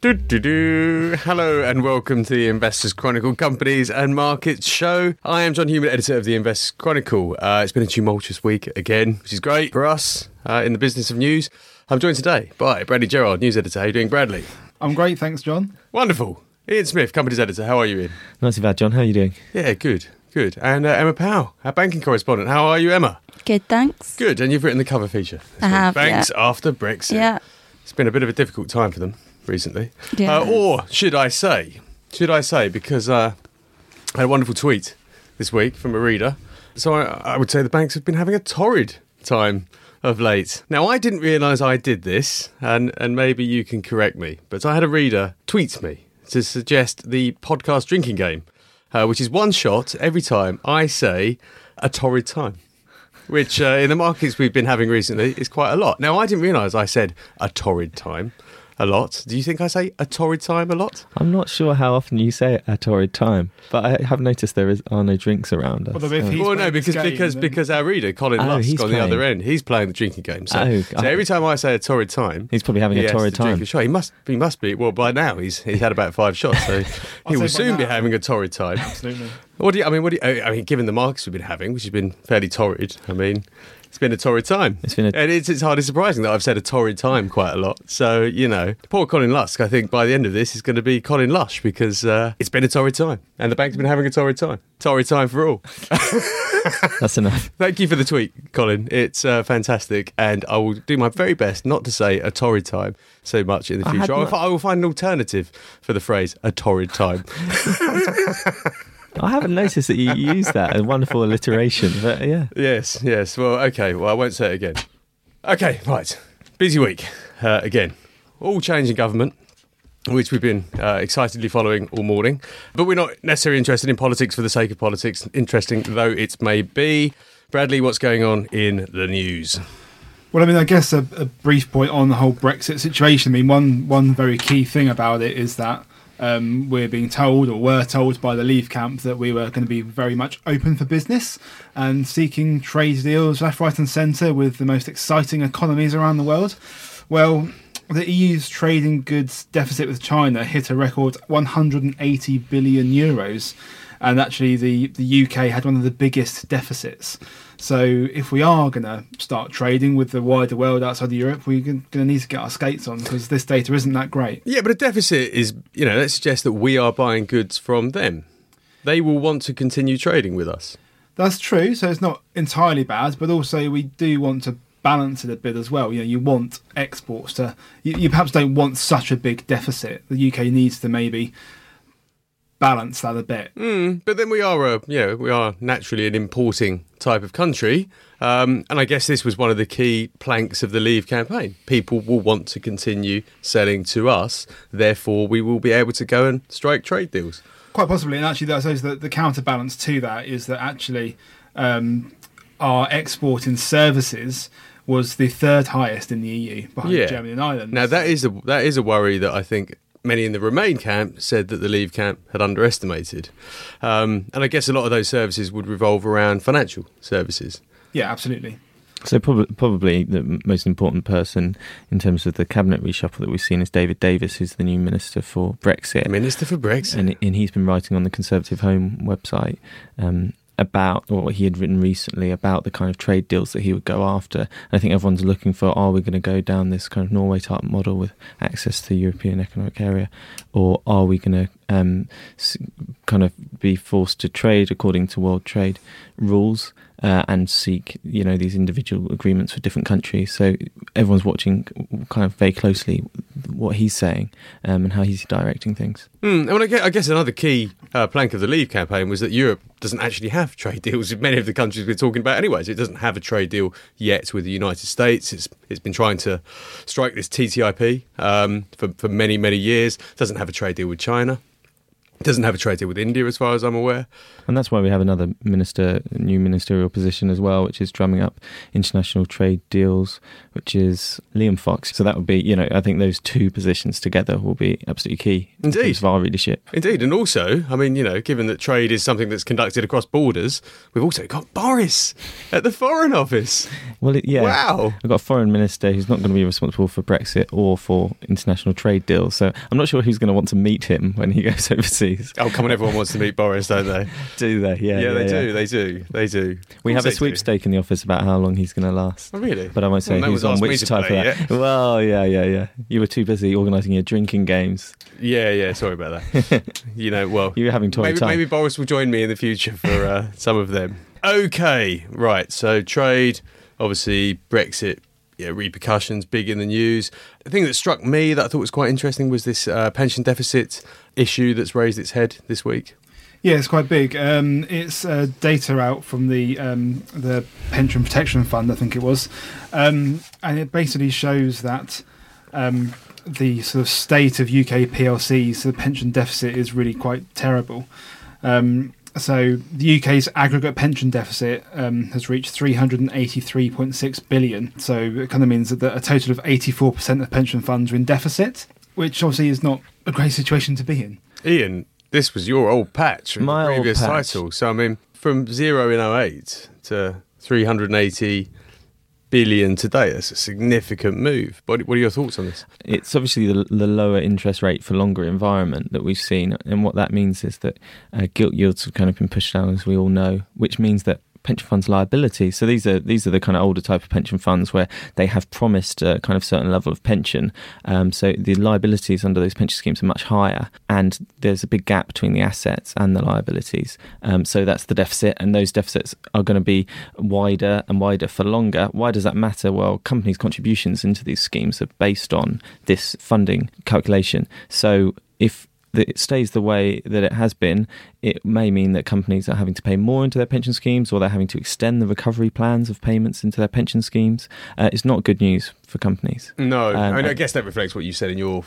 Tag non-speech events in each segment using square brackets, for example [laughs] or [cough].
Do, do, do. Hello and welcome to the Investors Chronicle Companies and Markets Show. I am John Hughman, editor of the Investors Chronicle. Uh, it's been a tumultuous week again, which is great for us uh, in the business of news. I'm joined today by Bradley Gerrard, news editor. How are you doing, Bradley? I'm great, thanks, John. Wonderful. Ian Smith, companies editor. How are you, Ian? Not too bad, John. How are you doing? Yeah, good, good. And uh, Emma Powell, our banking correspondent. How are you, Emma? Good, thanks. Good. And you've written the cover feature. this I week. have, Banks yeah. after Brexit. Yeah. It's been a bit of a difficult time for them recently. Yeah. Uh, or should I say, should I say, because uh, I had a wonderful tweet this week from a reader. So I, I would say the banks have been having a torrid time of late. Now, I didn't realise I did this, and, and maybe you can correct me, but I had a reader tweet me to suggest the podcast drinking game, uh, which is one shot every time I say a torrid time which uh, in the markets we've been having recently is quite a lot. Now, I didn't realise I said a torrid time a lot. Do you think I say a torrid time a lot? I'm not sure how often you say it at torrid time, but I have noticed there is, are no drinks around us. Although if He's well, no, because game, because then- because our reader Colin Oh, Lusk he's on the other end, he's playing the drinking game. So, Oh, so every time I say a torrid time, he's probably having he a torrid time. a shot. He must he must be. Well, by now he's he's had about five shots, so [laughs] he I'll will say by soon be having a torrid time. Absolutely. What do you? I mean, what do you? I mean, given the markets we've been having, which has been fairly torrid. I mean, it's been a torrid time. It's been a- and it's it's hardly surprising that I've said a torrid time quite a lot. So you know, poor Colin Lusk. I think by the end of this is going to be Colin Lush because uh, it's been a torrid time, and the bank's been having a torrid time. Torrid time for all. [laughs] That's enough. [laughs] Thank you for the tweet, Colin. It's uh, fantastic, and I will do my very best not to say a torrid time so much in the future. had I will, I will find an alternative for the phrase a torrid time. [laughs] I haven't noticed that you use that. A wonderful alliteration, but yeah. Yes, yes. Well, okay. Well, I won't say it again. Okay, right. Busy week uh, again. All change in government, which we've been uh, excitedly following all morning. But we're not necessarily interested in politics for the sake of politics, interesting though it may be. Bradley, what's going on in the news? Well, I mean, I guess a, a brief point on the whole Brexit situation. I mean, one one very key thing about it is that um, we're being told, or were told by the Leave camp, that we were going to be very much open for business and seeking trade deals left, right, and centre with the most exciting economies around the world. Well, the EU's trading goods deficit with China hit a record 180 billion euros, and actually the the UK had one of the biggest deficits. So if we are going to start trading with the wider world outside of Europe, we're going to need to get our skates on because this data isn't that great. Yeah, but a deficit is, you know, that suggests that we are buying goods from them. They will want to continue trading with us. That's true. So it's not entirely bad, but also we do want to balance it a bit as well. You know, you want exports to. You, you perhaps don't want such a big deficit. The UK needs to maybe balance that a bit. But then we are a, you know, we are naturally an importing type of country, um, and I guess this was one of the key planks of the Leave campaign. People will want to continue selling to us, therefore we will be able to go and strike trade deals. Quite possibly, and actually, I suppose the, the counterbalance to that is that actually um, our export in services was the third highest in the EU behind Yeah. Germany and Ireland. Now that is a that is a worry that I think many in the Remain camp said that the Leave camp had underestimated, um, and I guess a lot of those services would revolve around financial services. yeah, absolutely. So probably, probably the most important person in terms of the cabinet reshuffle that we've seen is David Davis, who's the new minister for Brexit. Minister for Brexit. and, and he's been writing on the Conservative Home website um, about what he had written recently about the kind of trade deals that he would go after. And I think everyone's looking for: Are we going to go down this kind of Norway type model with access to the European Economic Area, or are we going to um, kind of be forced to trade according to world trade rules? Uh, and seek, you know, these individual agreements for different countries. So everyone's watching, kind of very closely, what he's saying um, and how he's directing things. Hmm, I, mean, I guess, I guess another key uh, plank of the Leave campaign was that Europe doesn't actually have trade deals with many of the countries we're talking about anyways. It doesn't have a trade deal yet with the United States. It's, it's been trying to strike this TTIP um, for, for many, many years. It doesn't have a trade deal with China. Doesn't have a trade deal with India, as far as I'm aware. And that's why we have another minister, new ministerial position as well, which is drumming up international trade deals, which is Liam Fox. So that would be, you know, I think those two positions together will be absolutely key in Indeed. terms of our readership. Indeed, and also, I mean, you know, given that trade is something that's conducted across borders, we've also got Boris at the Foreign Office. Well, it, yeah. Wow. We've got a foreign minister who's not going to be responsible for Brexit or for international trade deals. So I'm not sure who's going to want to meet him when he goes [laughs] overseas. Oh, come on, everyone wants to meet Boris, don't they? [laughs] Do they? Yeah, Yeah, they do, they do, they do. We have a do. sweepstake in the office about how long he's going to last. Oh, really? But I won't say Well, who's on which type of play [laughs] that. Well, yeah, yeah, yeah. You were too busy organising your drinking games. Yeah, yeah, sorry about that. [laughs] you know, well, You were having maybe, time. maybe Boris will join me in the future for uh, some of them. Okay, right. So trade, obviously Brexit, yeah, repercussions big in the news. The thing that struck me that I thought was quite interesting was this uh, pension deficit issue that's raised its head this week. Yeah, it's quite big. Um, it's uh, data out from the um, the Pension Protection Fund, I think it was, um, and it basically shows that um, the sort of state of UK PLCs, the pension deficit is really quite terrible. Um, so the UK's aggregate pension deficit um, has reached 383.6 billion. So it kind of means that a total of 84% of pension funds are in deficit, which obviously is not a great situation to be in. Ian, this was your old patch from My the old previous patch. title. So I mean, from zero in 08 to 380 billion today, that's a significant move. What, what are your thoughts on this? it's obviously the, the lower interest rate for longer environment that we've seen, and what that means is that uh, gilt yields have kind of been pushed down, as we all know, which means that pension funds liabilities. So these are these are the kind of older type of pension funds where they have promised a kind of certain level of pension. Um, so the liabilities under those pension schemes are much higher, and there's a big gap between the assets and the liabilities. Um, so that's the deficit, and those deficits are going to be wider and wider for longer. Why does that matter? Well, companies' contributions into these schemes are based on this funding calculation. So if that it stays the way that it has been, it may mean that companies are having to pay more into their pension schemes or they're having to extend the recovery plans of payments into their pension schemes. Uh, it's not good news for companies. No, Um, I, mean, I I- guess that reflects what you said in your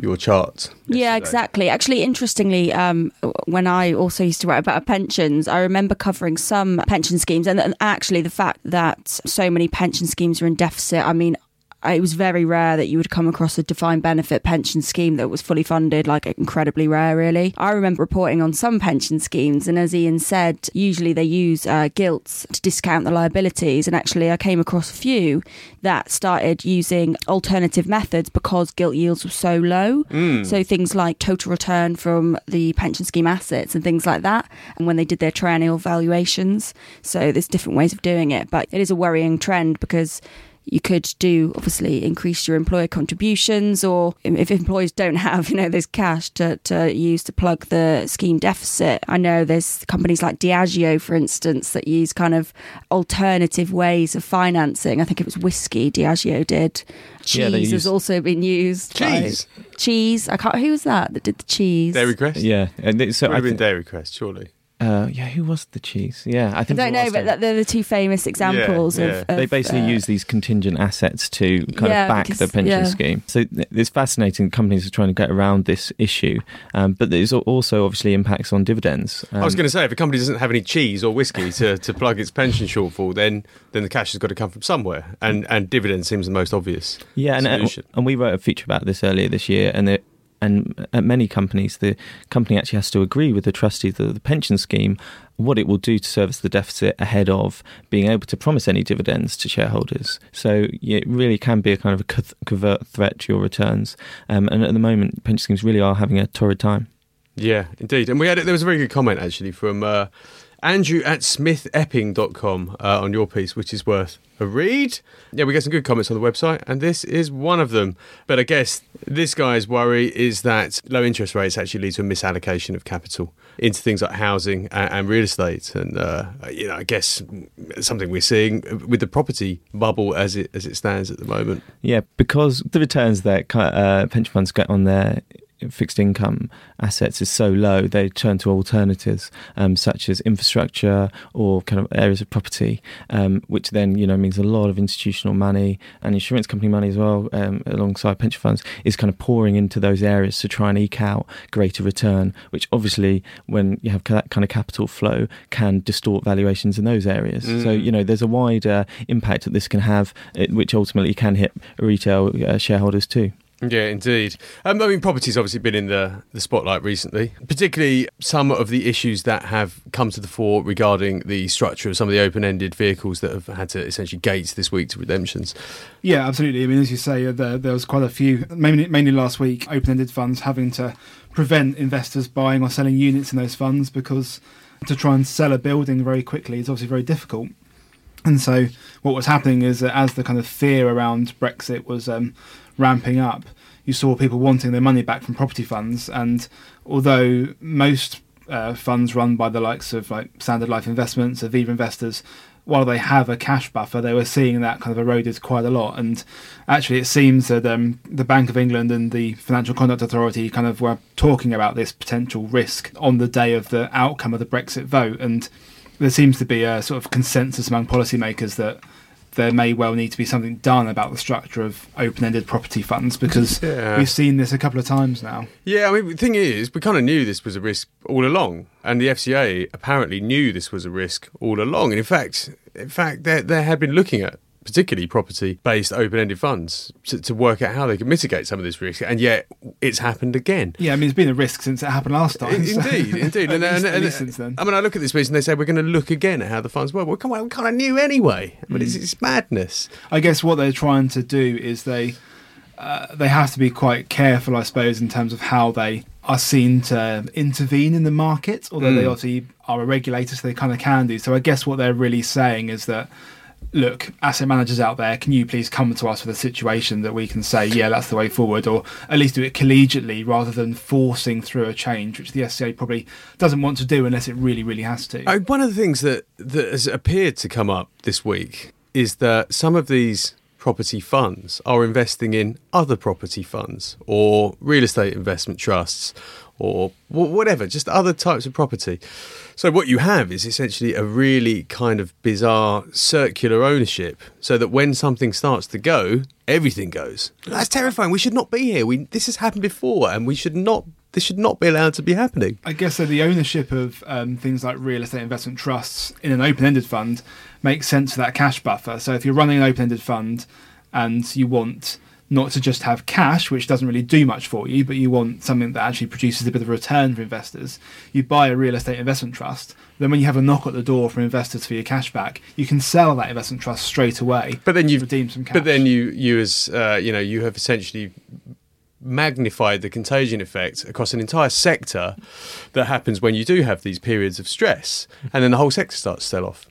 your chart. Yeah, exactly. Actually, interestingly, um, when I also used to write about pensions, I remember covering some pension schemes, and, and actually the fact that so many pension schemes are in deficit. I mean. It was very rare that you would come across a defined benefit pension scheme that was fully funded, like incredibly rare, really. I remember reporting on some pension schemes, and as Ian said, usually they use uh, gilts to discount the liabilities. And actually, I came across a few that started using alternative methods because gilt yields were so low. So things like total return from the pension scheme assets and things like that. And when they did their triennial valuations, so there's different ways of doing it, but it is a worrying trend because you could do obviously increase your employer contributions or if employers don't have [laughs] you know there's cash to, to use to plug the scheme deficit i know there's companies like diageo for instance that use kind of alternative ways of financing i think it was whiskey diageo did cheese Yeah, they has also been used by- Cheese? cheese i can't who was that that did the cheese Dairy Crest? Yeah, and it- so Would I have been think, Dairy Crest, surely. Uh, yeah, who was the cheese? Yeah, I think I don't know, but that- they're the two famous examples yeah. of, of. they basically uh, use these contingent assets to kind Yeah, of back because- the pension yeah. scheme. So th- it's fascinating. Companies are trying to get around this issue, um, but there's also obviously impacts on dividends. Um, I was going to say, if a company doesn't have any cheese or whiskey to, to plug its pension shortfall, then then the cash has got to come from somewhere, and and dividend seems the most obvious. Yeah, and, and and we wrote a feature about this earlier this year, and it, and at many companies, the company actually has to agree with the trustees of the pension scheme what it will do to service the deficit ahead of being able to promise any dividends to shareholders. So it really can be a kind of a covert threat to your returns. Um, and at the moment, pension schemes really are having a torrid time. Yeah, indeed. And we had there was a very good comment actually from uh, Andrew at smithepping.com uh, on your piece, which is worth a read. Yeah, we get some good comments on the website, and this is one of them. But I guess this guy's worry is that low interest rates actually lead to a misallocation of capital into things like housing and, and real estate. And, uh, you know, I guess something we're seeing with the property bubble as it, as it stands at the moment. Yeah, because the returns that uh, pension funds get on their fixed income assets is so low, they turn to alternatives um, such as infrastructure or kind of areas of property, um, which then you know means a lot of institutional money and insurance company money as well, um, alongside pension funds, is kind of pouring into those areas to try and eke out greater return. Which obviously, when you have that kind of capital flow, can distort valuations in those areas. Mm. So you know there's a wider impact that this can have, uh, which ultimately can hit retail uh, shareholders too. Yeah, indeed. Um, I mean, property's obviously been in the, the spotlight recently, particularly some of the issues that have come to the fore regarding the structure of some of the open ended vehicles that have had to essentially gate this week to redemptions. Yeah, absolutely. I mean, as you say, there, there was quite a few, mainly, mainly last week, open ended funds having to prevent investors buying or selling units in those funds because to try and sell a building very quickly is obviously very difficult. And so, what was happening is that as the kind of fear around Brexit was um, ramping up, you saw people wanting their money back from property funds. And although most uh, funds run by the likes of like Standard Life Investments, Aviva Investors, while they have a cash buffer, they were seeing that kind of eroded quite a lot. And actually, it seems that um, the Bank of England and the Financial Conduct Authority kind of were talking about this potential risk on the day of the outcome of the Brexit vote. And there seems to be a sort of consensus among policymakers that there may well need to be something done about the structure of open-ended property funds because yeah. we've seen this a couple of times now. Yeah, I mean, the thing is, we kind of knew this was a risk all along, and the FCA apparently knew this was a risk all along. And in fact, in fact, they, they had been looking at particularly property based open ended funds to, to, work out how they can mitigate some of this risk. And yet it's happened again. Yeah, I mean, it's been a risk since it happened last time. Indeed, so. indeed. [laughs] and, and, and, and, since then. I mean, I look at this piece and they say we're going to look again at how the funds work. Well, come on, we kind of knew anyway. I mean, mm. it's, it's madness. I guess what they're trying to do is they. Uh, they have to be quite careful, I suppose, in terms of how they are seen to intervene in the market, although mm. they obviously are a regulator, so they kind of can do. So I guess what they're really saying is that look, asset managers out there, can you please come to us with a situation that we can say, yeah, that's the way forward, or at least do it collegiately rather than forcing through a change, which the FCA probably doesn't want to do unless it really, really has to. Uh, one of the things that, that has appeared to come up this week is that some of these property funds are investing in other property funds or real estate investment trusts or whatever, just other types of property. So what you have is essentially a really kind of bizarre circular ownership, so that when something starts to go, everything goes. That's terrifying. We should not be here. We this has happened before, and we should not. This should not be allowed to be happening. I guess so. The ownership of um, things like real estate investment trusts in an open-ended fund makes sense for that cash buffer. So if you're running an open-ended fund and you want not to just have cash, which doesn't really do much for you, but you want something that actually produces a bit of a return for investors. You buy a real estate investment trust. Then, when you have a knock at the door from investors for your cash back, you can sell that investment trust straight away. But then you redeem some cash. But then you, you as uh, you know, you have essentially magnified the contagion effect across an entire sector that happens when you do have these periods of stress, and then the whole sector starts to sell off.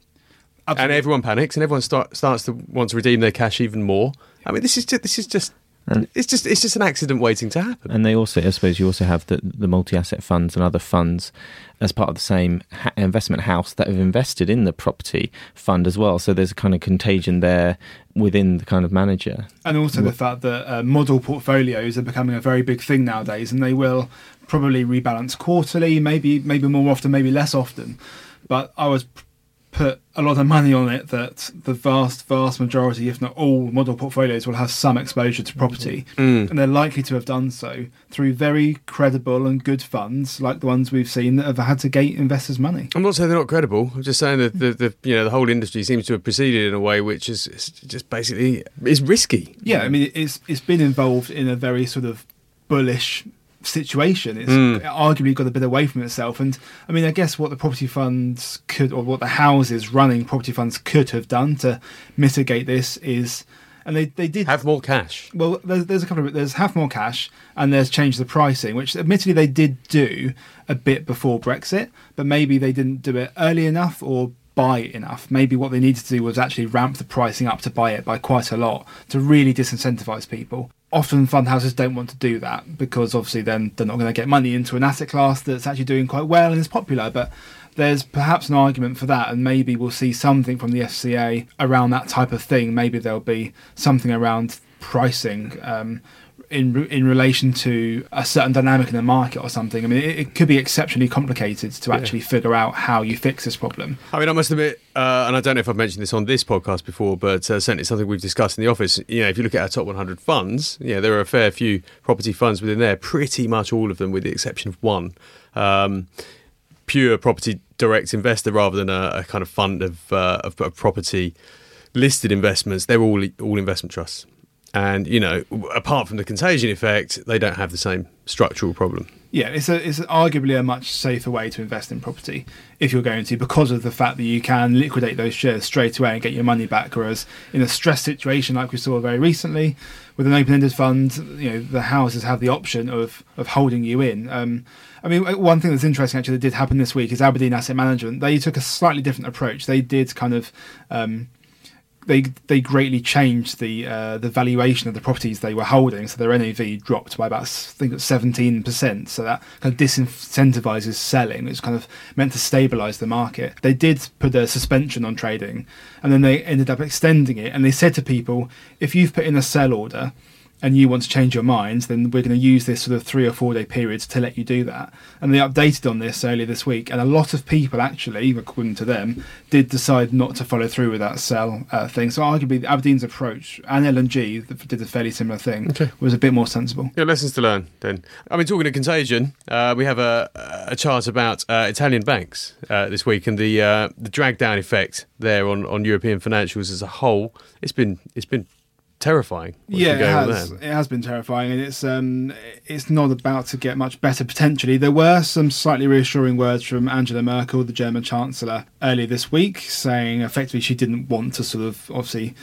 Absolutely. And everyone panics, and everyone start, starts to want to redeem their cash even more I mean, this is just this is just and it's just it's just an accident waiting to happen. And they also, I suppose, you also have the, the multi-asset funds and other funds as part of the same ha- investment house that have invested in the property fund as well. So there's a kind of contagion there within the kind of manager. And also the fact that uh, model portfolios are becoming a very big thing nowadays, and they will probably rebalance quarterly, maybe maybe more often, maybe less often. But I was put a lot of money on it that the vast, vast majority, if not all, model portfolios will have some exposure to property. Mm. And they're likely to have done so through very credible and good funds like the ones we've seen that have had to gate investors' money. I'm not saying they're not credible. I'm just saying that the, the you know the whole industry seems to have proceeded in a way which is just basically is risky. Yeah, I mean it's it's been involved in a very sort of bullish situation. It's mm. arguably got a bit away from itself. And I mean, I guess what the property funds could, or what the houses running property funds could have done to mitigate this is. And they, they did have more cash. Well, there's, there's a couple of there's have more cash and there's changed the pricing, which admittedly they did do a bit before Brexit, but maybe they didn't do it early enough or buy enough. Maybe what they needed to do was actually ramp the pricing up to buy it by quite a lot to really disincentivize people often fund houses don't want to do that because obviously then they're not going to get money into an asset class that's actually doing quite well and is popular. But there's perhaps an argument for that, and maybe we'll see something from the FCA around that type of thing. Maybe there'll be something around pricing. Um, in in relation to a certain dynamic in the market or something. I mean, it, it could be exceptionally complicated to actually figure out how you fix this problem. I mean, I must admit, uh, and I don't know if I've mentioned this on this podcast before, but uh, certainly something we've discussed in the office. You know, if you look at our top 100 funds, yeah, there are a fair few property funds within there. Pretty much all of them, with the exception of one. Um, pure property direct investor rather than a, a kind of fund of, uh, of, of property listed investments. They're all all investment trusts. And you know, apart from the contagion effect, they don't have the same structural problem. Yeah, it's a, it's arguably a much safer way to invest in property if you're going to, because of the fact that you can liquidate those shares straight away and get your money back. Whereas in a stress situation like we saw very recently with an open-ended fund, you know, the houses have the option of of holding you in. Um, I mean, one thing that's interesting actually that did happen this week is Aberdeen Asset Management. They took a slightly different approach. They did kind of um, they they greatly changed the uh, the valuation of the properties they were holding. So their NAV dropped by about I think seventeen percent. So that kind of disincentivizes selling. It's kind of meant to stabilize the market. They did put a suspension on trading, and then they ended up extending it. And they said to people, if you've put in a sell order and you want to change your mind, then we're going to use this sort of three or four day periods to let you do that. And they updated on this earlier this week, and a lot of people actually, according to them, did decide not to follow through with that sell uh, thing. So arguably, Aberdeen's approach and L&G did a fairly similar thing. Okay. Was a bit more sensible. Yeah, lessons to learn. Then, I mean, talking of contagion, uh, we have a, a chart about uh, Italian banks uh, this week and the uh, the drag down effect there on, on European financials as a whole. It's been it's been terrifying. Yeah, it has. It has been terrifying, and it's um, it's not about to get much better. Potentially, there were some slightly reassuring words from Angela Merkel, the German Chancellor, earlier this week, saying effectively she didn't want to sort of obviously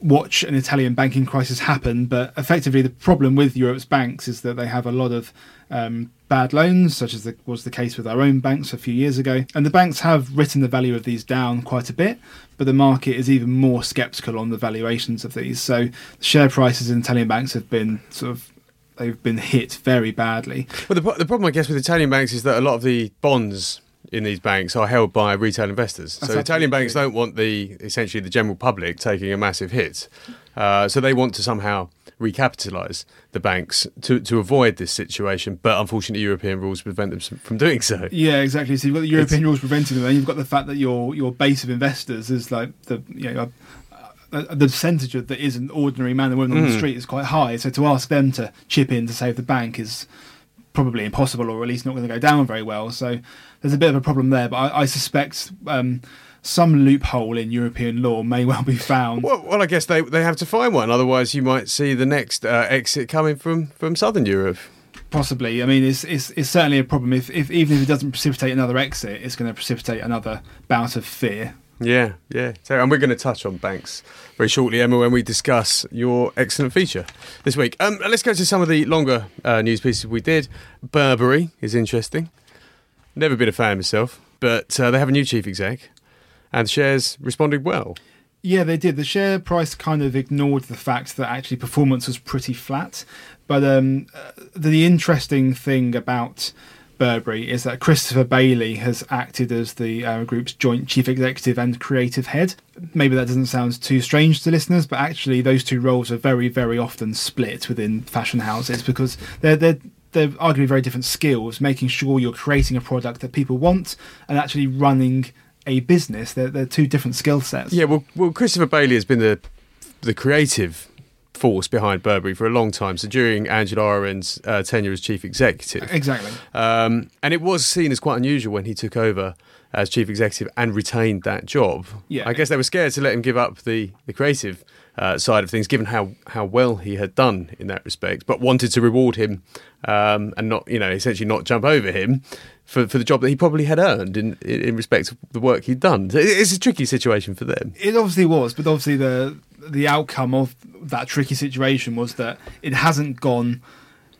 watch an Italian banking crisis happen, but effectively the problem with Europe's banks is that they have a lot of um, bad loans, such as the, was the case with our own banks a few years ago. And the banks have written the value of these down quite a bit, but the market is even more sceptical on the valuations of these. So the share prices in Italian banks have been sort of they've been hit very badly. Well, the, the problem, I guess, with Italian banks is that a lot of the bonds in these banks are held by retail investors. That's so Italian banks don't want the essentially the general public taking a massive hit. Uh, so they want to somehow recapitalise the banks to, to avoid this situation, but unfortunately, European rules prevent them from doing so. Yeah, exactly. So you've got the European it's, rules preventing them, and you've got the fact that your your base of investors is like the you know. Uh, the percentage of that is an ordinary man and woman mm. on the mm. street is quite high. So to ask them to chip in to save the bank is probably impossible, or at least not going to go down very well. So there's a bit of a problem there. But I, I suspect um, some loophole in European law may well be found. Well, well, I guess they they have to find one. Otherwise, you might see the next uh, exit coming from from Southern Europe. Possibly. I mean, it's, it's, it's certainly a problem. If, if even if it doesn't precipitate another exit, it's going to precipitate another bout of fear. Yeah, yeah. So, and we're going to touch on banks very shortly, Emma, when we discuss your excellent feature this week. Um, let's go to some of the longer uh, news pieces we did. Burberry is interesting. Never been a fan myself, but uh, they have a new chief exec and shares responded well. Yeah, they did. The share price kind of ignored the fact that actually performance was pretty flat. But um, uh, the interesting thing about Burberry is that Christopher Bailey has acted as the uh, group's joint chief executive and creative head. Maybe that doesn't sound too strange to listeners, but actually those two roles are very, very often split within fashion houses because they're they're they're arguably very different skills. Making sure you're creating a product that people want and actually running a business. They're, they're two different skill sets. Yeah, well, well, Christopher Bailey has been the the creative force behind Burberry for a long time. So during Angela Ahrendts' uh, tenure as chief executive, exactly, um, and it was seen as quite unusual when he took over as chief executive and retained that job. Yeah, I guess they were scared to let him give up the the creative uh, side of things, given how how well he had done in that respect, but wanted to reward him um, and not, you know, essentially not jump over him for, for the job that he probably had earned in, in respect to the work he'd done. It's a tricky situation for them. It obviously was, but obviously the the outcome of that tricky situation was that it hasn't gone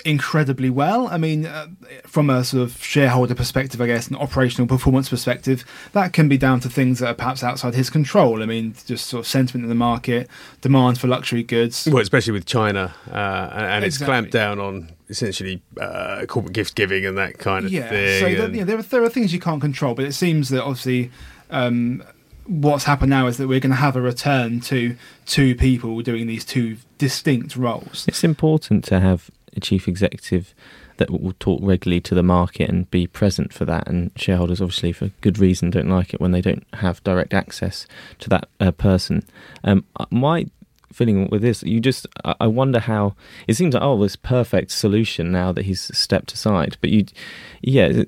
incredibly well. I mean, uh, from a sort of shareholder perspective, I guess, an operational performance perspective, that can be down to things that are perhaps outside his control. I mean, just sort of sentiment in the market, demand for luxury goods. Well, especially with China, uh, and, and it's clamped down on essentially uh, corporate gift giving and that kind of yeah, thing. so there, and- yeah, there, are, there are things you can't control, but it seems that obviously. Um, What's happened now is that we're going to have a return to two people doing these two distinct roles. It's important to have a chief executive that will talk regularly to the market and be present for that. And shareholders, obviously, for good reason, don't like it when they don't have direct access to that uh, person. Um, my feeling with this, you just, I wonder how it seems like oh, this perfect solution now that he's stepped aside. But you, yeah,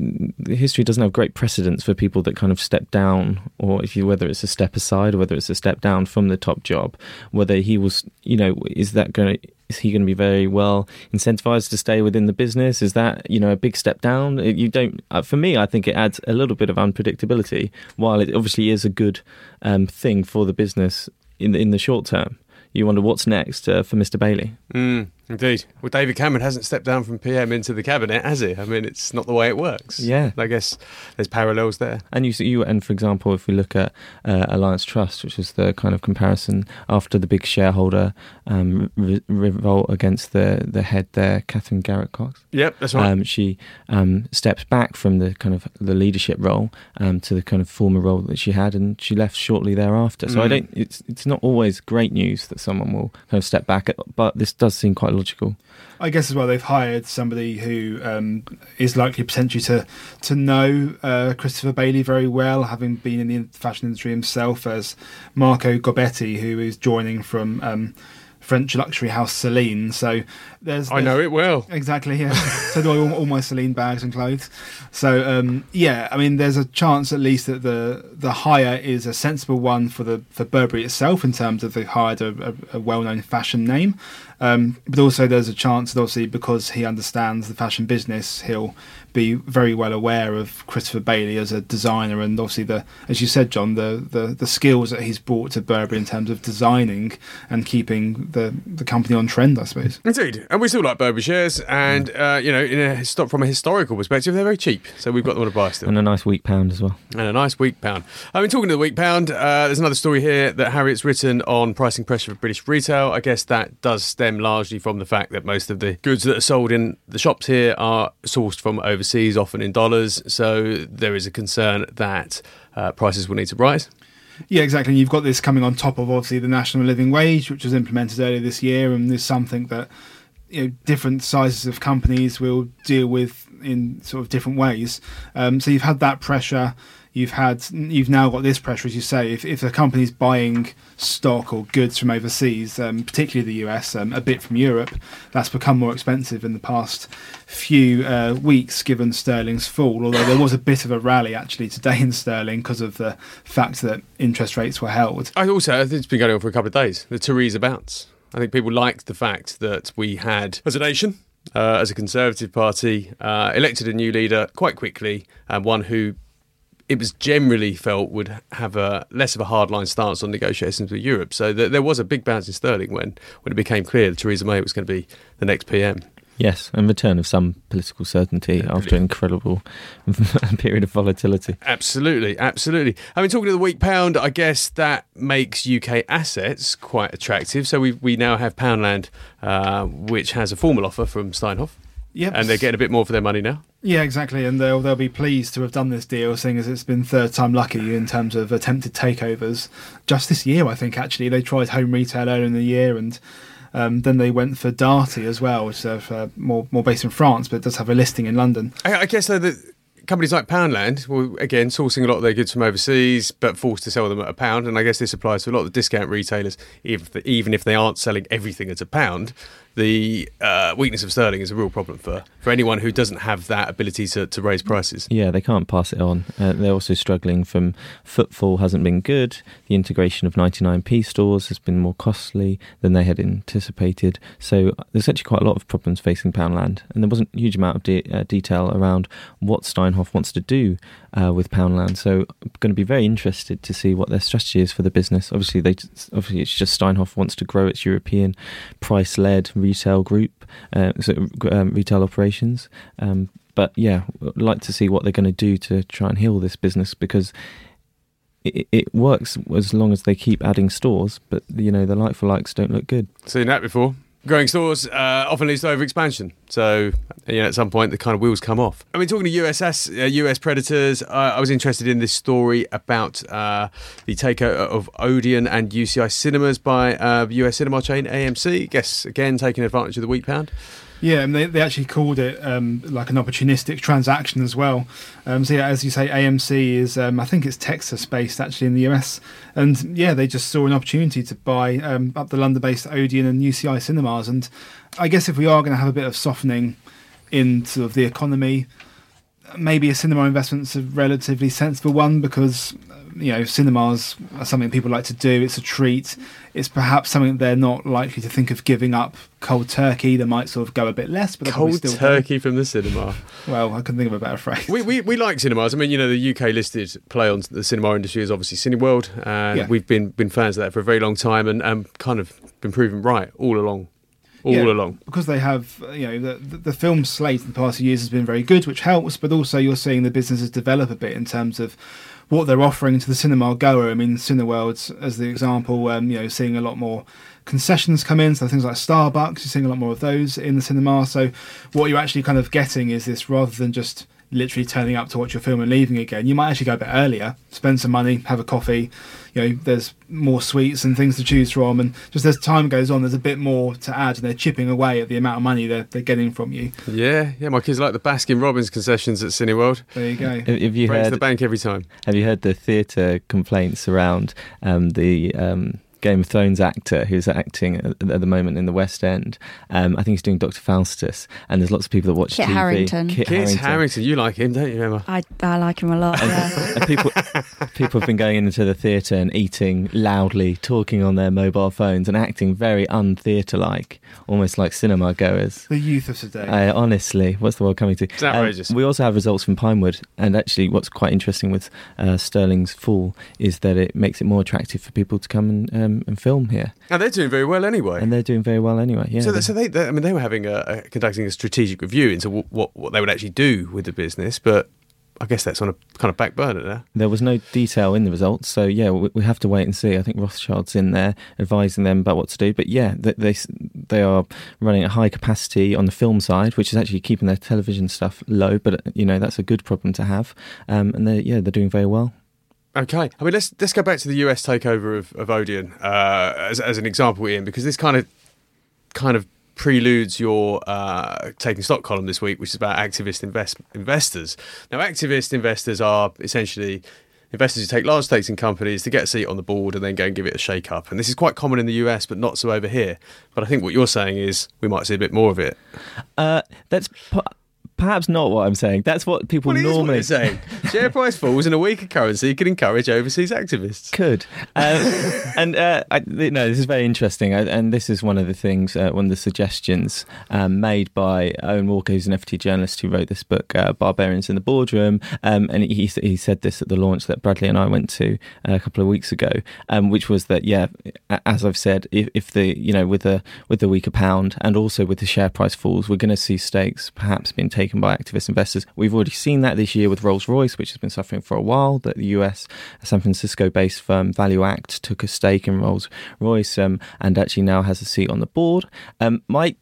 history doesn't have great precedents for people that kind of step down, or if you whether it's a step aside or whether it's a step down from the top job. Whether he was, you know, is that going to is he going to be very well incentivized to stay within the business? Is that you know a big step down? You don't. Uh, for me, I think it adds a little bit of unpredictability. While it obviously is a good um, thing for the business in the, in the short term, you wonder what's next uh, for Mr. Bailey. Mm, indeed. Well, David Cameron hasn't stepped down from PM into the cabinet, has he? I mean, it's not the way it works. Yeah. I guess there's parallels there. And you, you, and for example, if we look at uh, Alliance Trust, which is the kind of comparison after the big shareholder um, re- revolt against the the head there, Katherine Garrett Cox. Yep, that's right. Um, she um, steps back from the kind of the leadership role um, to the kind of former role that she had, and she left shortly thereafter. So I Mm. don't. It's it's not always great news that someone will kind of step back, but this does seem quite logical. I guess as well they've hired somebody who um, is likely potentially to to know uh, Christopher Bailey very well, having been in the fashion industry himself, as Marco Gobbetti, who is joining from um, French luxury house Celine. So there's, I know it well. Exactly, yeah. so do I all, all my Celine bags and clothes. So um, yeah, I mean, there's a chance at least that the the hire is a sensible one for the for Burberry itself in terms of they've hired a, a, a well-known fashion name, um, but also there's a chance that obviously because he understands the fashion business, he'll be very well aware of Christopher Bailey as a designer and obviously the as you said, John, the the, the skills that he's brought to Burberry in terms of designing and keeping the the company on trend, I suppose. Indeed, and we still like Burberry shares, and uh, you know, in a histo- from a historical perspective, they're very cheap, so we've got them on a buy still. And a nice weak pound as well. and a nice weak pound. I mean, talking to the weak pound, uh, there's another story here that Harriet's written on pricing pressure for British retail. I guess that does stem largely from the fact that most of the goods that are sold in the shops here are sourced from overseas, often in dollars. So there is a concern that uh, prices will need to rise. Yeah, exactly. And you've got this coming on top of obviously the national living wage, which was implemented earlier this year, and there's something that you know different sizes of companies will deal with in sort of different ways. Um, so you've had that pressure. You've had you've now got this pressure, as you say. If if a company's buying stock or goods from overseas, um, particularly the US, um, a bit from Europe, that's become more expensive in the past few uh, weeks, given sterling's fall. Although there was a bit of a rally actually today in sterling because of the fact that interest rates were held. I also, I think it's been going on for a couple of days. The Theresa bounce. I think people liked the fact that we had, as a nation, uh, as a Conservative Party, uh, elected a new leader quite quickly, and one who it was generally felt would have a less of a hardline stance on negotiations with Europe. So th- there was a big bounce in sterling when, when it became clear that Theresa May was going to be the next PM. Yes, and return of some political certainty after an incredible [laughs] period of volatility. Absolutely, absolutely. I mean, talking to the weak pound, I guess that makes UK assets quite attractive. So we we now have Poundland, uh, which has a formal offer from Steinhoff, Yep. and they're getting a bit more for their money now. Yeah, exactly, and they'll they'll be pleased to have done this deal, seeing as it's been third time lucky in terms of attempted takeovers. Just this year, I think actually they tried home retail earlier in the year, and um, then they went for Darty as well, which is uh, more more based in France, but does have a listing in London. I, I guess though that companies like Poundland, well, again, sourcing a lot of their goods from overseas, but forced to sell them at a pound. And I guess this applies to a lot of the discount retailers, even if, even if they aren't selling everything at a pound. The uh, weakness of sterling is a real problem for, for anyone who doesn't have that ability to, to raise prices. Yeah, they can't pass it on. Uh, they're also struggling from footfall hasn't been good. The integration of 99p stores has been more costly than they had anticipated. So uh, there's actually quite a lot of problems facing Poundland, and there wasn't a huge amount of de- uh, detail around what Steinhoff wants to do uh, with Poundland. So I'm going to be very interested to see what their strategy is for the business. Obviously, they obviously it's just Steinhoff wants to grow its European price-led retail group, uh, so, um, retail operations. Um, but yeah, I'd like to see what they're going to do to try and heal this business because it, it works as long as they keep adding stores, but you know the like for likes don't look good. Seen that before. Growing stores uh, often leads to over expansion. So, you know, at some point, the kind of wheels come off. I mean, talking to USS, uh, US Predators, uh, I was interested in this story about uh, the takeover of Odeon and UCI cinemas by uh, US cinema chain AMC. Guess, again, taking advantage of the wheat pound. Yeah, and they, they actually called it um, like an opportunistic transaction as well. Um, so yeah, as you say, AMC is um, I think it's Texas based actually in the US, and yeah, they just saw an opportunity to buy um, up the London-based Odeon and UCI cinemas. And I guess if we are going to have a bit of softening in sort of the economy, maybe a cinema investment's a relatively sensible one because you know cinemas are something people like to do. It's a treat. It's perhaps something they're not likely to think of giving up cold turkey. They might sort of go a bit less, but cold still turkey from the cinema. Well, I couldn't think of a better phrase. We, we, we like cinemas. I mean, you know, the UK listed play on the cinema industry is obviously Cineworld. Uh, Yeah. We've been been fans of that for a very long time, and um, kind of been proven right all along, all Yeah, along. because they have you know the, the the film slate in the past few years has been very good, which helps. But also you're seeing the businesses develop a bit in terms of what they're offering to the cinema goer. I mean, Cineworld as the example, um, you know, seeing a lot more concessions come in, so things like Starbucks, you're seeing a lot more of those in the cinema. So what you're actually kind of getting is this rather than just literally turning up to watch your film and leaving again, you might actually go a bit earlier, spend some money, have a coffee. You know, there's more sweets and things to choose from, and just as time goes on, there's a bit more to add, and they're chipping away at the amount of money they're, they're getting from you. Yeah, yeah. My kids like the Baskin Robbins concessions at Cineworld. There you go. Have have you Breaks heard the bank every time. Have you heard the theatre complaints around um, the um, Game of Thrones actor who's acting at, at the moment in the West End? Um, I think he's doing Dr. Faustus, and there's lots of people that watch Kit TV. Harington. Kit Kids Harington. Harrington, you like him, don't you, Emma? I, I like him a lot. Yeah. And people, [laughs] people have been going into the theatre and eating loudly, talking on their mobile phones, and acting very un-theatre-like, almost like cinema goers. The youth of today. I honestly, what's the world coming to? It's outrageous. Um, we also have results from Pinewood, and actually, what's quite interesting with uh, Sterling's fall is that it makes it more attractive for people to come and, um, and film here, And they're doing very well anyway. and they're doing very well anyway. Yeah, so, they- so they, they, I mean, they were having a, a conducting a strategic review into w- what what they would actually do with the business, but I guess that's on a kind of back burner there. There was no detail in the results, so yeah, we, we have to wait and see. I think Rothschild's in there advising them about what to do, but yeah, they they, they are running at high capacity on the film side, which is actually keeping their television stuff low. But you know that's a good problem to have, um, and they yeah they're doing very well. Okay, I mean let's let's go back to the US takeover of, of Odeon uh, as as an example, Ian, because this kind of kind of preludes your uh, taking stock column this week, which is about activist invest- investors. Now, activist investors are essentially investors who take large stakes in companies to get a seat on the board and then go and give it a shake up. And this is quite common in the US, but not so over here. But I think what you're saying is we might see a bit more of it. Uh, that's perhaps not what I'm saying. That's what people Well, what normally you're saying. Share price falls and a weaker currency can encourage overseas activists. could. Um, [laughs] and uh, I, no, this is very interesting, I- and this is one of the things, uh, one of the suggestions um, made by Owen Walker, who's an FT journalist who wrote this book, uh, "Barbarians in the Boardroom," um, and he he said this at the launch that Bradley and I went to uh, a couple of weeks ago, um, which was that yeah, as I've said, if, if the you know with the with the weaker pound and also with the share price falls, we're going to see stakes perhaps being taken by activist investors. We've already seen that this year with Rolls Royce, which has been suffering for a while. That the US San Francisco based firm Value Act took a stake in Rolls Royce um, and actually now has a seat on the board. Um, my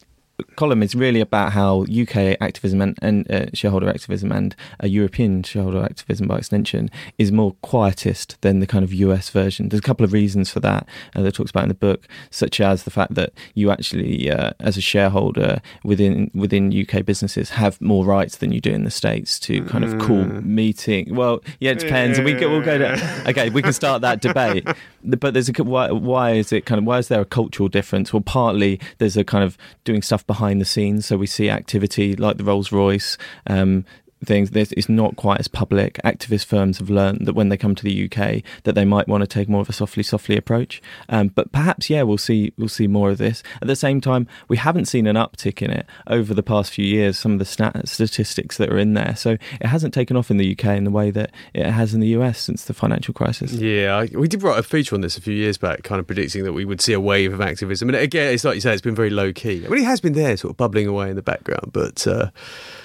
column is really about how UK activism and, and uh, shareholder activism and uh, European shareholder activism by extension is more quietist than the kind of US version. There's a couple of reasons for that uh, that it talks about in the book, such as the fact that you actually, uh, as a shareholder within within UK businesses, have more rights than you do in the states to kind of call meeting. Well, yeah, it depends. We go, we'll go to okay. We can start that debate, but there's a why, why is it kind of why is there a cultural difference? Well, partly there's a kind of doing stuff behind the scenes, so we see activity like the Rolls Royce. Um, things. This it's not quite as public. Activist firms have learned that when they come to the UK, that they might want to take more of a softly, softly approach. Um, but perhaps, yeah, we'll see we'll see more of this. At the same time, we haven't seen an uptick in it over the past few years. Some of the stat- statistics that are in there, so it hasn't taken off in the UK in the way that it has in the US since the financial crisis. Yeah, I, we did write a feature on this a few years back, kind of predicting that we would see a wave of activism. And again, it's like you say, it's been very low key. I mean, it has been there, sort of bubbling away in the background. But uh,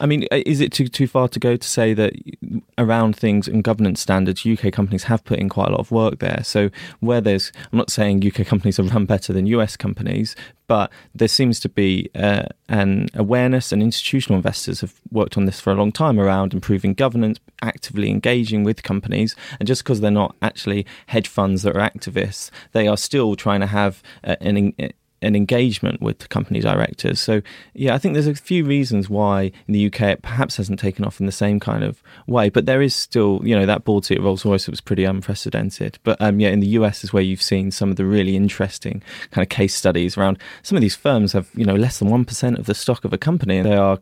I mean, uh, is it too too far to go to say that around things and governance standards, UK companies have put in quite a lot of work there? So where there's, I'm not saying UK companies are [laughs] run better than US companies, but there seems to be uh, an awareness, and institutional investors have worked on this for a long time around improving governance, actively engaging with companies. And just because they're not actually hedge funds that are activists, they are still trying to have uh, an an engagement with the company directors. So, yeah, I think there's a few reasons why in the UK it perhaps hasn't taken off in the same kind of way. But there is still, you know, that board seat at Rolls Royce was pretty unprecedented. But um, yeah, in the US is where you've seen some of the really interesting kind of case studies around some of these firms have, you know, less than 1% of the stock of a company and they are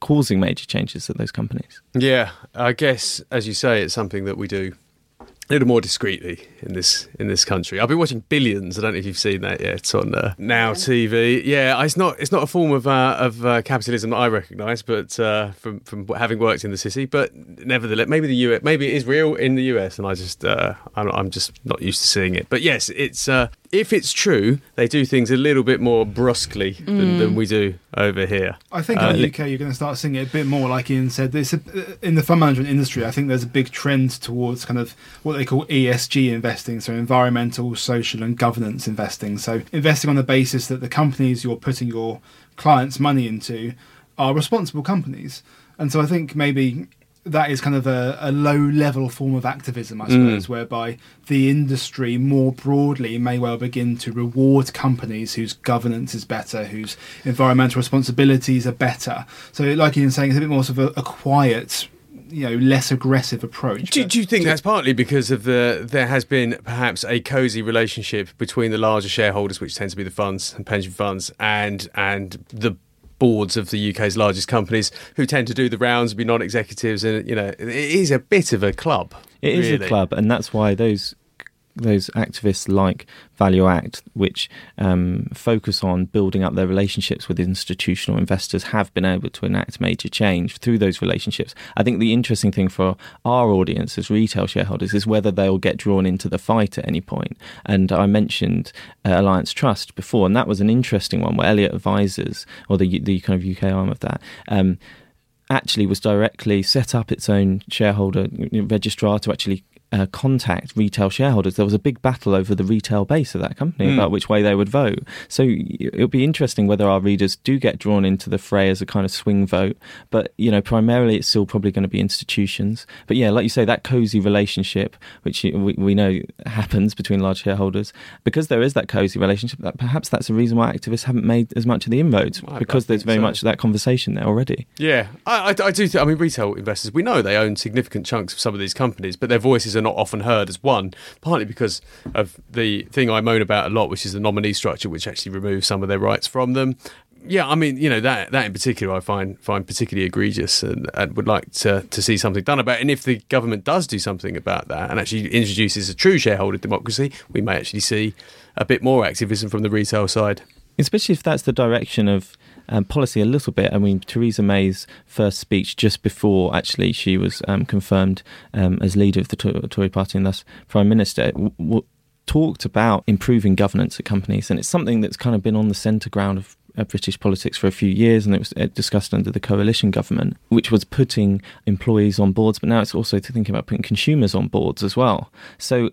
causing major changes at those companies. Yeah, I guess, as you say, it's something that we do a little more discreetly in this in this country. I've been watching Billions. I don't know if you've seen that yet. It's on uh, Now TV. Yeah, it's not it's not a form of uh, of uh, capitalism that I recognise, but uh, from from having worked in the city. But nevertheless, maybe the US, maybe it is real in the US, and I just uh, I'm, I'm, just not used to seeing it. But yes, it's uh, if it's true, they do things a little bit more brusquely than, mm. than we do over here. I think uh, in the UK you're going to start seeing it a bit more, like Ian said. There's a, in the fund management industry, I think there's a big trend towards kind of what they call ESG investing, so environmental, social, and governance investing. So investing on the basis that the companies you're putting your clients' money into are responsible companies. And so I think maybe that is kind of a, a low level form of activism, I suppose, mm. whereby the industry more broadly may well begin to reward companies whose governance is better, whose environmental responsibilities are better. So, like Ian's saying, it's a bit more sort of a, a quiet you know less aggressive approach. Do, do you think that's partly because of the there has been perhaps a cosy relationship between the larger shareholders, which tend to be the funds and pension funds, and and the boards of the UK's largest companies who tend to do the rounds and be non-executives and you know it is a bit of a club It really. is a club and that's why those those activists like ValueAct, which um, focus on building up their relationships with institutional investors, have been able to enact major change through those relationships. I think the interesting thing for our audience as retail shareholders is whether they'll get drawn into the fight at any point. And I mentioned uh, Alliance Trust before, and that was an interesting one where Elliott Advisors, or the the kind of UK arm of that. Um, actually was directly set up its own shareholder registrar to actually uh, contact retail shareholders. There was a big battle over the retail base of that company mm. about which way they would vote. So it'll be interesting whether our readers do get drawn into the fray as a kind of swing vote. But you know, primarily it's still probably going to be institutions. But yeah, like you say, that cozy relationship, which we, we know happens between large shareholders, because there is that cozy relationship. That perhaps that's the reason why activists haven't made as much of the inroads I, because there's very so. much that conversation there already. Yeah, I, I, I do. Th- I mean, retail investors, we know they own significant chunks of some of these companies, but their voices are not often heard as one, partly because of the thing I moan about a lot, which is the nominee structure, which actually removes some of their rights from them. Yeah, I mean, you know that that in particular, I find find particularly egregious, and, and would like to to see something done about. it. And if the government does do something about that, and actually introduces a true shareholder democracy, we may actually see a bit more activism from the retail side. Especially if that's the direction of um, policy a little bit. I mean, Theresa May's first speech just before actually she was um, confirmed um, as leader of the Tory party and thus Prime Minister. W- w- talked about improving governance at companies, and it's something that's kind of been on the centre ground of British politics for a few years, and it was discussed under the coalition government, which was putting employees on boards, but now it's also thinking about putting consumers on boards as well. So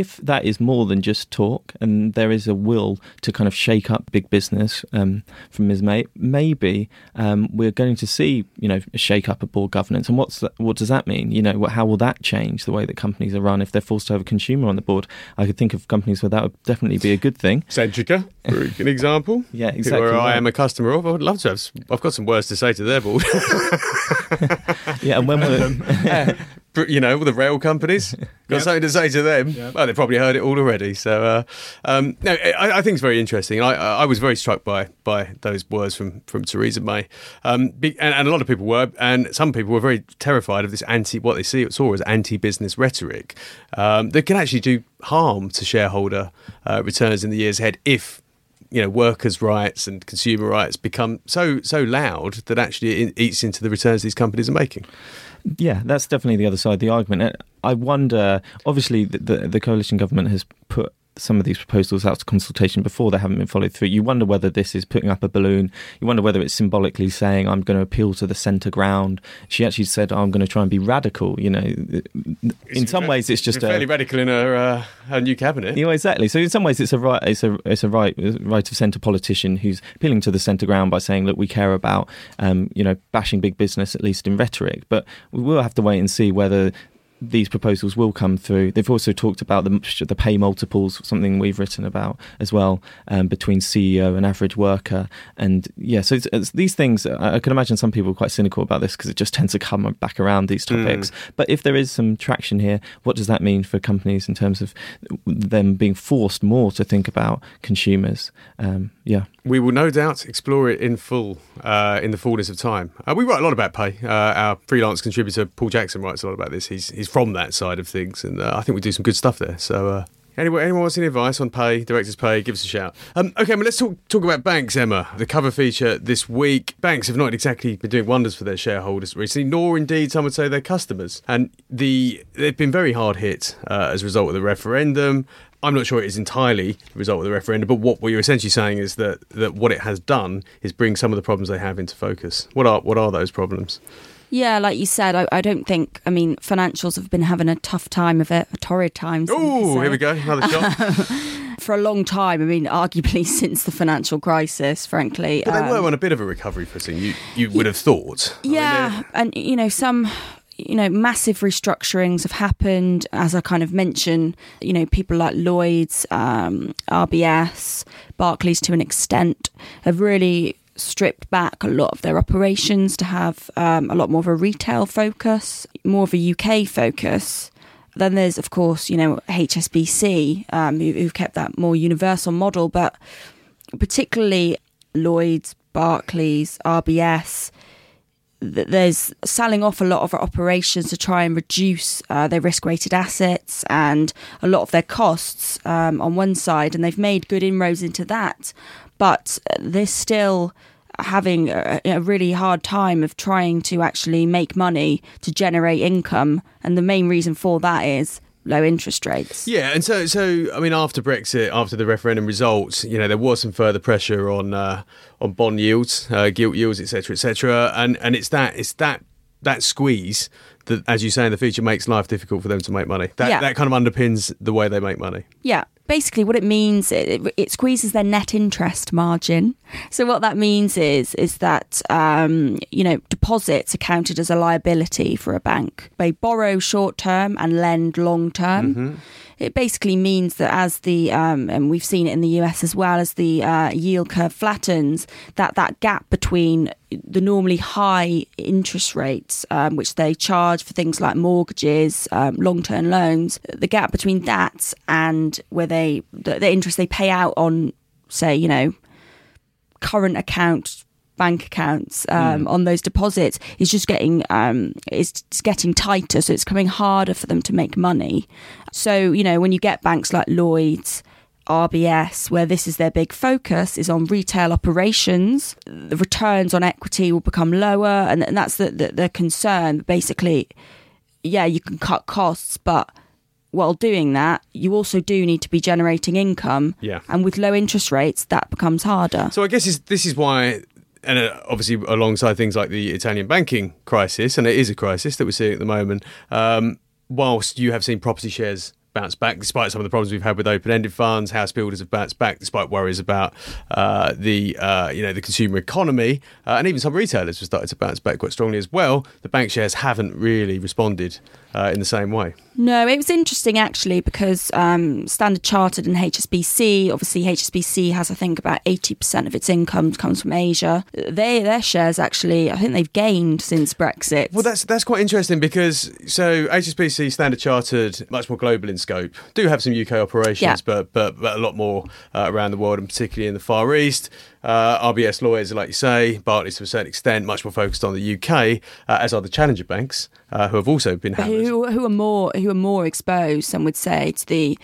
if that is more than just talk and there is a will to kind of shake up big business um, from Ms. May, maybe um, we're going to see, you know, a shake up of board governance. And what's that, what does that mean? You know, how will that change the way that companies are run if they're forced to have a consumer on the board? I could think of companies where that would definitely be a good thing. Centrica, for [laughs] an example. yeah, exactly. Where I am a customer of. I would love to have. I've got some words to say to their board. [laughs] yeah, and when we're [laughs] you know, the rail companies. [laughs] Got Yep. something to say to them. Yep. Well, they probably heard it all already. So, uh, um, no, I, I think it's very interesting. I, I was very struck by by those words from from Theresa May, um, and, and a lot of people were, and some people were very terrified of this anti what they see saw as anti business rhetoric um, that can actually do harm to shareholder uh, returns in the years ahead if you know workers' rights and consumer rights become so so loud that actually it eats into the returns these companies are making. Yeah, that's definitely the other side of the argument. I wonder. Obviously, the, the, the coalition government has put some of these proposals out to consultation before they haven't been followed through. You wonder whether this is putting up a balloon. You wonder whether it's symbolically saying, "I'm going to appeal to the centre ground." She actually said, "I'm going to try and be radical." You know, in some ways, it's just fairly a. radical in her uh, her new cabinet. Know, exactly. So in some ways, it's a right, it's a, it's a right, right of centre politician who's appealing to the centre ground by saying, "Look, we care about, um, you know, bashing big business at least in rhetoric." But we will have to wait and see whether these proposals will come through. They've also talked about the the pay multiples, something we've written about as well, um, between CEO and average worker. And yeah, so it's, it's these things. I can imagine some people are quite cynical about this because it just tends to come back around these topics. But if there is some traction here, what does that mean for companies in terms of them being forced more to think about consumers? Um, yeah. We will no doubt explore it in full uh, in the fullness of time. Uh, we write a lot about pay. Uh, our freelance contributor Paul Jackson writes a lot about this. He's he's from that side of things, and uh, I think we do some good stuff there. So. Uh, Anyone, anyone wants any advice on pay, director's pay, give us a shout. Um, okay, well, let's talk, talk about banks, Emma. The cover feature this week. Banks have not exactly been doing wonders for their shareholders recently, nor indeed some would say their customers. And the they've been very hard hit uh, as a result of the referendum. I'm not sure it is entirely the result of the referendum, but what you're essentially saying is that, that what it has done is bring some of the problems they have into focus. What are what are those problems? Yeah, like you said, I, I don't think. I mean, financials have been having a tough time of it, a torrid time. Oh, here we go, another shot. [laughs] For a long time. I mean, arguably [laughs] since the financial crisis, frankly. But they Um, were on a bit of a recovery footing. You you would have thought. I mean, Yeah, and you know some you know massive restructurings have happened as I kind of mentioned. You know people like Lloyd's, um, RBS, Barclays to an extent have really stripped back a lot of their operations to have um, a lot more of a retail focus, more of a UK focus. Then there's of course you know HSBC um, who, who've kept that more universal model, but particularly Lloyd's, Barclays, RBS there's selling off a lot of operations to try and reduce uh, their risk-weighted assets and a lot of their costs um, on one side, and they've made good inroads into that, but they're still having a, a really hard time of trying to actually make money to generate income, and the main reason for that is low interest rates. Yeah, and so so I mean, after Brexit, after the referendum results, you know, there was some further pressure on uh, on bond yields, uh, gilt yields, etc., etc., and and it's that it's that that squeeze that, as you say in the future, makes life difficult for them to make money. That Yeah. that kind of underpins the way they make money. Yeah. Basically, what it means it, it squeezes their net interest margin. So what that means is is that um, you know deposits are counted as a liability for a bank. They borrow short term and lend long term. It basically means that as the um, and we've seen it in the US as well as the uh, yield curve flattens, that that gap between the normally high interest rates, um, which they charge for things like mortgages, um, long term loans, the gap between that and where they the, the interest they pay out on, say, you know, current account bank accounts um, on those deposits is just getting um, it's getting tighter so it's coming harder for them to make money. So you know when you get banks like Lloyd's RBS where this is their big focus is on retail operations the returns on equity will become lower and, and that's the, the, the concern. Basically yeah you can cut costs but while doing that you also do need to be generating income. Yeah. and with low interest rates that becomes harder. So I guess this is why, and uh, obviously alongside things like the Italian banking crisis, and it is a crisis that we're seeing at the moment. Um, whilst you have seen property shares bounce back, despite some of the problems we've had with open-ended funds, house builders have bounced back, despite worries about uh, the uh, you know the consumer economy, uh, and even some retailers have started to bounce back quite strongly as well. The bank shares haven't really responded uh, in the same way. No, it was interesting actually because um, Standard Chartered and HSBC, obviously HSBC has I think about eighty percent of its income comes from Asia. They their shares actually I think they've gained since Brexit. Well, that's that's quite interesting because so HSBC, Standard Chartered, much more global in scope, do have some UK operations, Yeah. but, but but a lot more uh, around the world, and particularly in the Far East. Uh, RBS Lloyd's, like you say, Barclays to a certain extent, much more focused on the UK, uh, as are the challenger banks, uh, who have also been hammered. who who are more who are more exposed some would say to the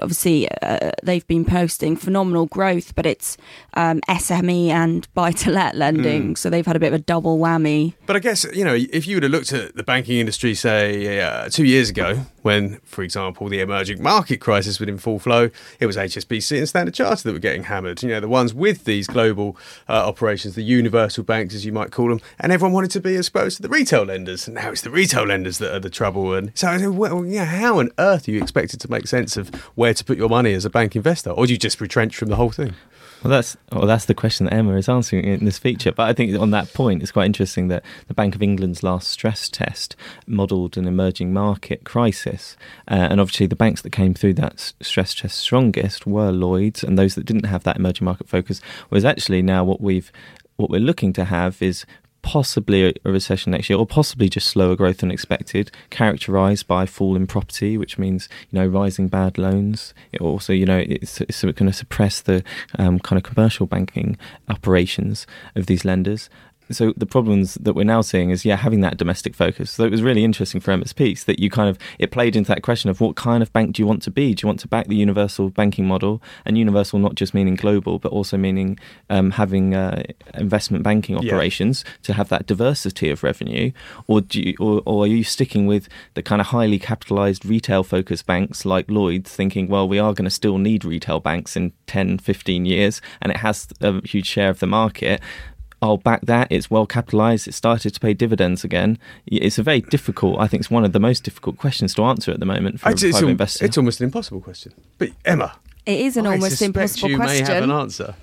obviously uh, they've been posting phenomenal growth but it's um, SME and buy to let lending Mm. so they've had a bit of a double whammy But I guess, you know, if you would have looked at the banking industry, say, uh, two years ago, when, for example, the emerging market crisis was in full flow, it was HSBC and Standard Chartered that were getting hammered. You know, the ones with these global uh, operations, the universal banks, as you might call them, and everyone wanted to be exposed to the retail lenders. And now it's the retail lenders that are the trouble. And so, said, well, yeah, how on earth are you expected to make sense of where to put your money as a bank investor? Or do you just retrench from the whole thing? Well, that's well, that's the question that Emma is answering in this feature. But I think on that point, it's quite interesting that the Bank of England's last stress test modelled an emerging market crisis, uh, and obviously the banks that came through that stress test strongest were Lloyd's, and those that didn't have that emerging market focus was actually now what we've what we're looking to have is possibly a- recession next year, or possibly just slower growth than expected, characterised by fall in property, which means you know rising bad loans. It also, you know, it's, it's going to suppress the um, kind of commercial banking operations of these lenders. So the problems that we're now seeing is, yeah, having that domestic focus. So it was really interesting for Emma's piece that you kind of it played into that question of what kind of bank do you want to be? Do you want to back the universal banking model, and universal not just meaning global, but also meaning um, having uh, investment banking Yeah. operations to have that diversity of revenue, or do you, or, or are you sticking with the kind of highly capitalized retail focused banks like Lloyd's, thinking, well, we are going to still need retail banks in 10, 15 years, and it has a huge share of the market. I'll back that. It's well capitalized. It started to pay dividends again. It's a very difficult. I think it's one of the most difficult questions to answer at the moment for It's, a private al- investor. it's almost an impossible question. But Emma, it is an I almost impossible you question may have an answer.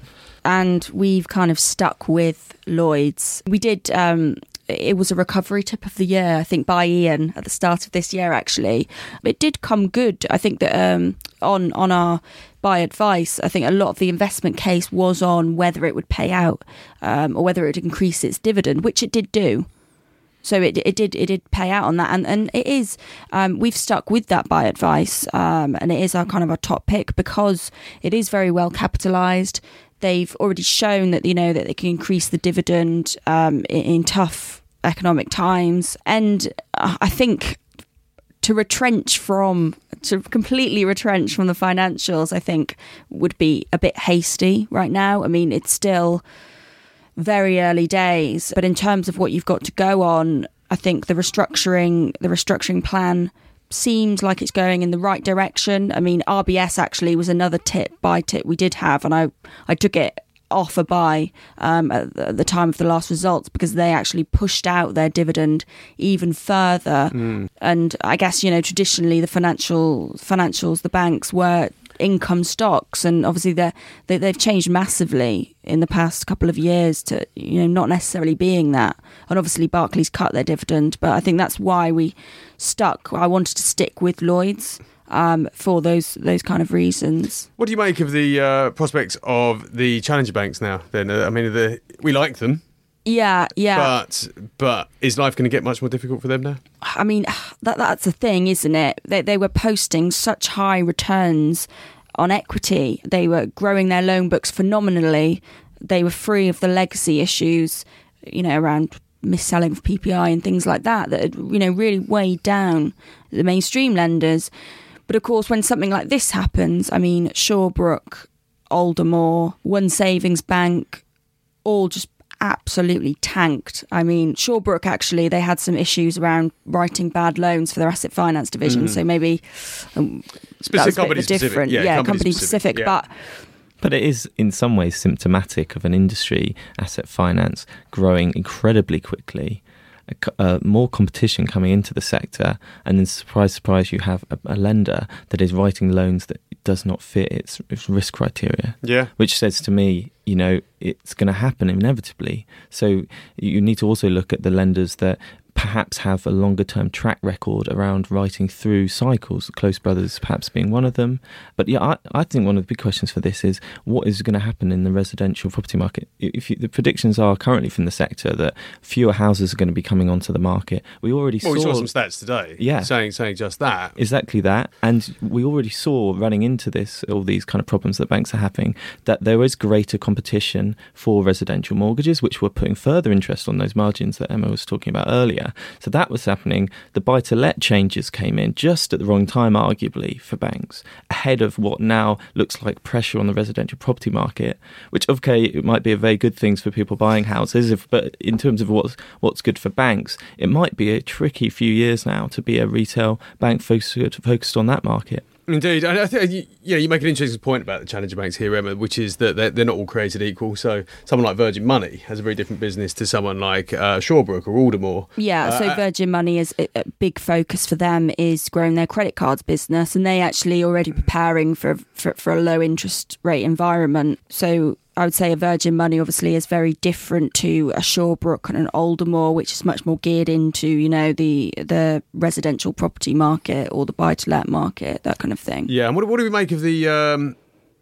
and we've kind of stuck with Lloyd's. We did. Um, it was a recovery tip of the year, I think, by Ian at the start of this year. Actually, it did come good. I think that um, on on our by advice, I think a lot of the investment case was on whether it would pay out um, or whether it would increase its dividend, which it did do. So it, it did it did pay out on that, and and it is um, we've stuck with that by advice, um, and it is our kind of our top pick because it is very well capitalised. They've already shown that you know that they can increase the dividend um, in, in tough economic times, and uh, I think to retrench from to completely retrench from the financials, I think would be a bit hasty right now. I mean, it's still very early days, but in terms of what you've got to go on, I think the restructuring the restructuring plan seems like it's going in the right direction. I mean, RBS actually was another tip buy tip we did have, and I I took it off a buy um, at the- at the time of the last results because they actually pushed out their dividend even further. And I guess you know traditionally the financial financials, the banks were income stocks, and obviously they they've changed massively in the past couple of years to you know not necessarily being that. And obviously Barclays cut their dividend, but I think that's why we stuck. I wanted to stick with Lloyd's um, for those those kind of reasons. What do you make of the uh, prospects of the challenger banks now? Then, uh, I mean, the, we like them, Yeah, yeah. but but is life going to get much more difficult for them now? I mean, [sighs] that that's the thing, isn't it? They they were posting such high returns on equity. They were growing their loan books phenomenally. They were free of the legacy issues, you know, around mis-selling of PPI and things like that that had, you know really weighed down the mainstream lenders. But of course, when something like this happens, I mean, Shawbrook, Aldermore, One Savings Bank, all just absolutely tanked. I mean, Shawbrook actually they had some issues around writing bad loans for their asset finance division, so maybe um, that was a bit of a different, yeah, company, specific. yeah. But But it is in some ways symptomatic of an industry, asset finance, growing incredibly quickly. Uh, more competition coming into the sector, and then surprise, surprise, you have a, a lender that is writing loans that does not fit its, its risk criteria. yeah. which says to me, you know, it's going to happen inevitably. So you need to also look at the lenders that perhaps have a longer term track record around writing through cycles, Close Brothers perhaps being one of them. But yeah, I, I think one of the big questions for this is what is going to happen in the residential property market? If you, the predictions are currently from the sector that fewer houses are going to be coming onto the market, we already well, saw, we saw some stats today. Yeah. saying saying just that. Exactly that. And we already saw running into this, all these kind of problems that banks are having, that there is greater competition for residential mortgages, which were putting further interest on those margins that Emma was talking about earlier. So that was happening. The buy to let changes came in just at the wrong time, arguably, for banks, ahead of what now looks like pressure on the residential property market, which, okay, it might be a very good thing for people buying houses, if, but in terms of what's, what's good for banks, it might be a tricky few years now to be a retail bank focused, focused on that market. Indeed, and I think you, know, you make an interesting point about the challenger banks here, Emma, which is that they're, they're, not all created equal. So, someone like Virgin Money has a very different business to someone like uh, Shawbrook or Aldermore. Yeah, uh, so Virgin Money is a big focus for them is growing their credit cards business, and they actually already preparing for for, for a low interest rate environment. So I would say a Virgin Money obviously is very different to a Shawbrook and an Aldermore, which is much more geared into you know the the residential property market or the buy to let market, that kind of thing. Yeah, and what, what do we make of the um,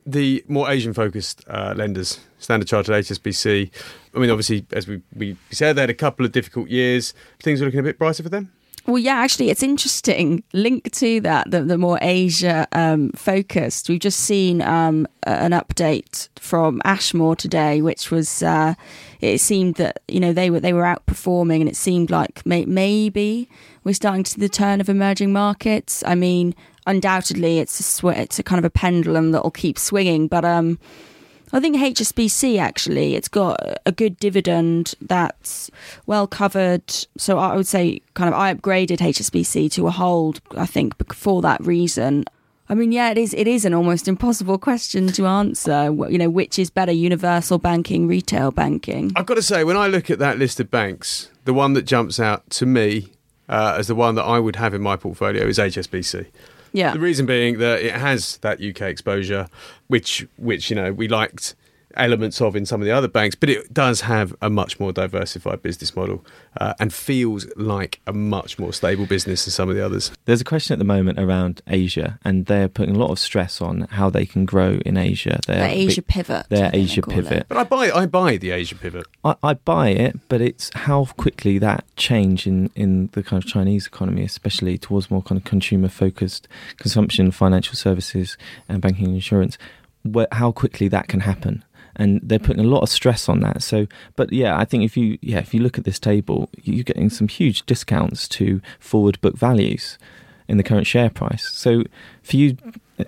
the more Asian focused uh, lenders, Standard Chartered, HSBC? I mean, obviously, as we, we said, they had a couple of difficult years. Things are looking a bit brighter for them. Well, yeah, actually, it's interesting. Link to that, the, the more Asia um, focused. We've just seen um, an update from Ashmore today, which was uh, it seemed that you know they were they were outperforming, and it seemed like may, maybe we're starting to see the turn of emerging markets. I mean, undoubtedly, it's a sw- it's a kind of a pendulum that will keep swinging, but um, I think HSBC actually, it's got a good dividend that's well covered. So I would say, kind of, I upgraded HSBC to a hold. I think for that reason. I mean, yeah, it is. It is an almost impossible question to answer. You know, which is better, universal banking, retail banking? I've got to say, when I look at that list of banks, the one that jumps out to me uh, as the one that I would have in my portfolio is HSBC. Yeah. The reason being that it has that UK exposure, which which you know we liked elements of in some of the other banks, but it does have a much more diversified business model uh, and feels like a much more stable business than some of the others. There's a question at the moment around Asia, and they're putting a lot of stress on how they can grow in Asia. Their Asia pivot. Their Asia pivot. It. But I buy, I buy the Asia pivot. I, I buy it, but it's how quickly that change in, in the kind of Chinese economy, especially towards more kind of consumer focused consumption, financial services, and banking and insurance, where, how quickly that can happen and they're putting a lot of stress on that. So, but yeah, I think if you yeah if you look at this table, you're getting some huge discounts to forward book values in the current share price. So for you uh,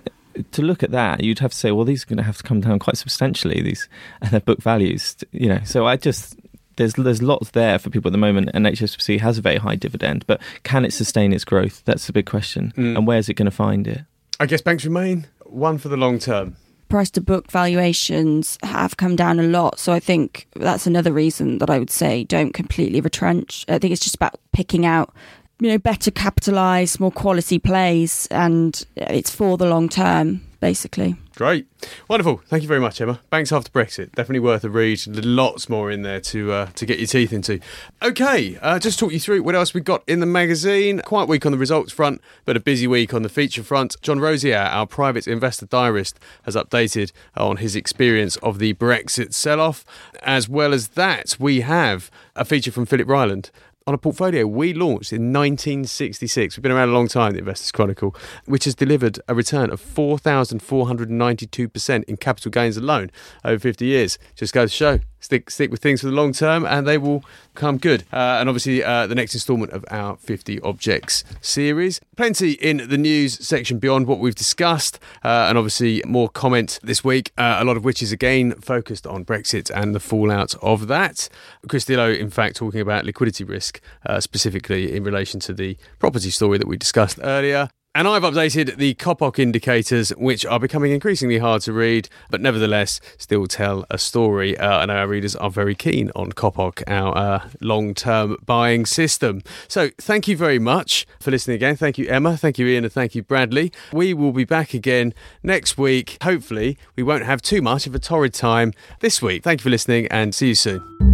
to look at that, you'd have to say, well, these are going to have to come down quite substantially. These and [laughs] their book values, you know. So I just there's there's lots there for people at the moment, and HSBC has a very high dividend, but can it sustain its growth? That's the big question, mm. and where's it going to find it? I guess banks remain one for the long term price to book valuations have come down a lot. So I think that's another reason that I would say don't completely retrench. I think it's just about picking out you know better capitalized more quality plays and it's for the long term basically Great. Wonderful. Thank you very much, Emma. Banks after Brexit. Definitely worth a read. Lots more in there to uh, to get your teeth into. Okay, uh, just talk you through what else we got in the magazine. Quite weak on the results front, but a busy week on the feature front. John Rosier, our private investor diarist, has updated on his experience of the Brexit sell off. As well as that, we have a feature from Philip Ryland on a portfolio we launched in 1966. We've been around a long time, the Investors Chronicle, which has delivered a return of 4,492% in capital gains alone over 50 years. Just goes to show stick stick with things for the long term, and they will come good. Uh, and obviously, uh, the next instalment of our 50 Objects series. Plenty in the news section beyond what we've discussed, uh, and obviously more comment this week. Uh, a lot of which is again focused on Brexit and the fallout of that. Chris Dillow, in fact, talking about liquidity risk uh, specifically in relation to the property story that we discussed earlier. And I've updated the COPOC indicators, which are becoming increasingly hard to read, but nevertheless still tell a story. Uh, and our readers are very keen on COPOC, our uh, long term buying system. So thank you very much for listening again. Thank you, Emma. Thank you, Ian. And thank you, Bradley. We will be back again next week. Hopefully, we won't have too much of a torrid time this week. Thank you for listening and see you soon.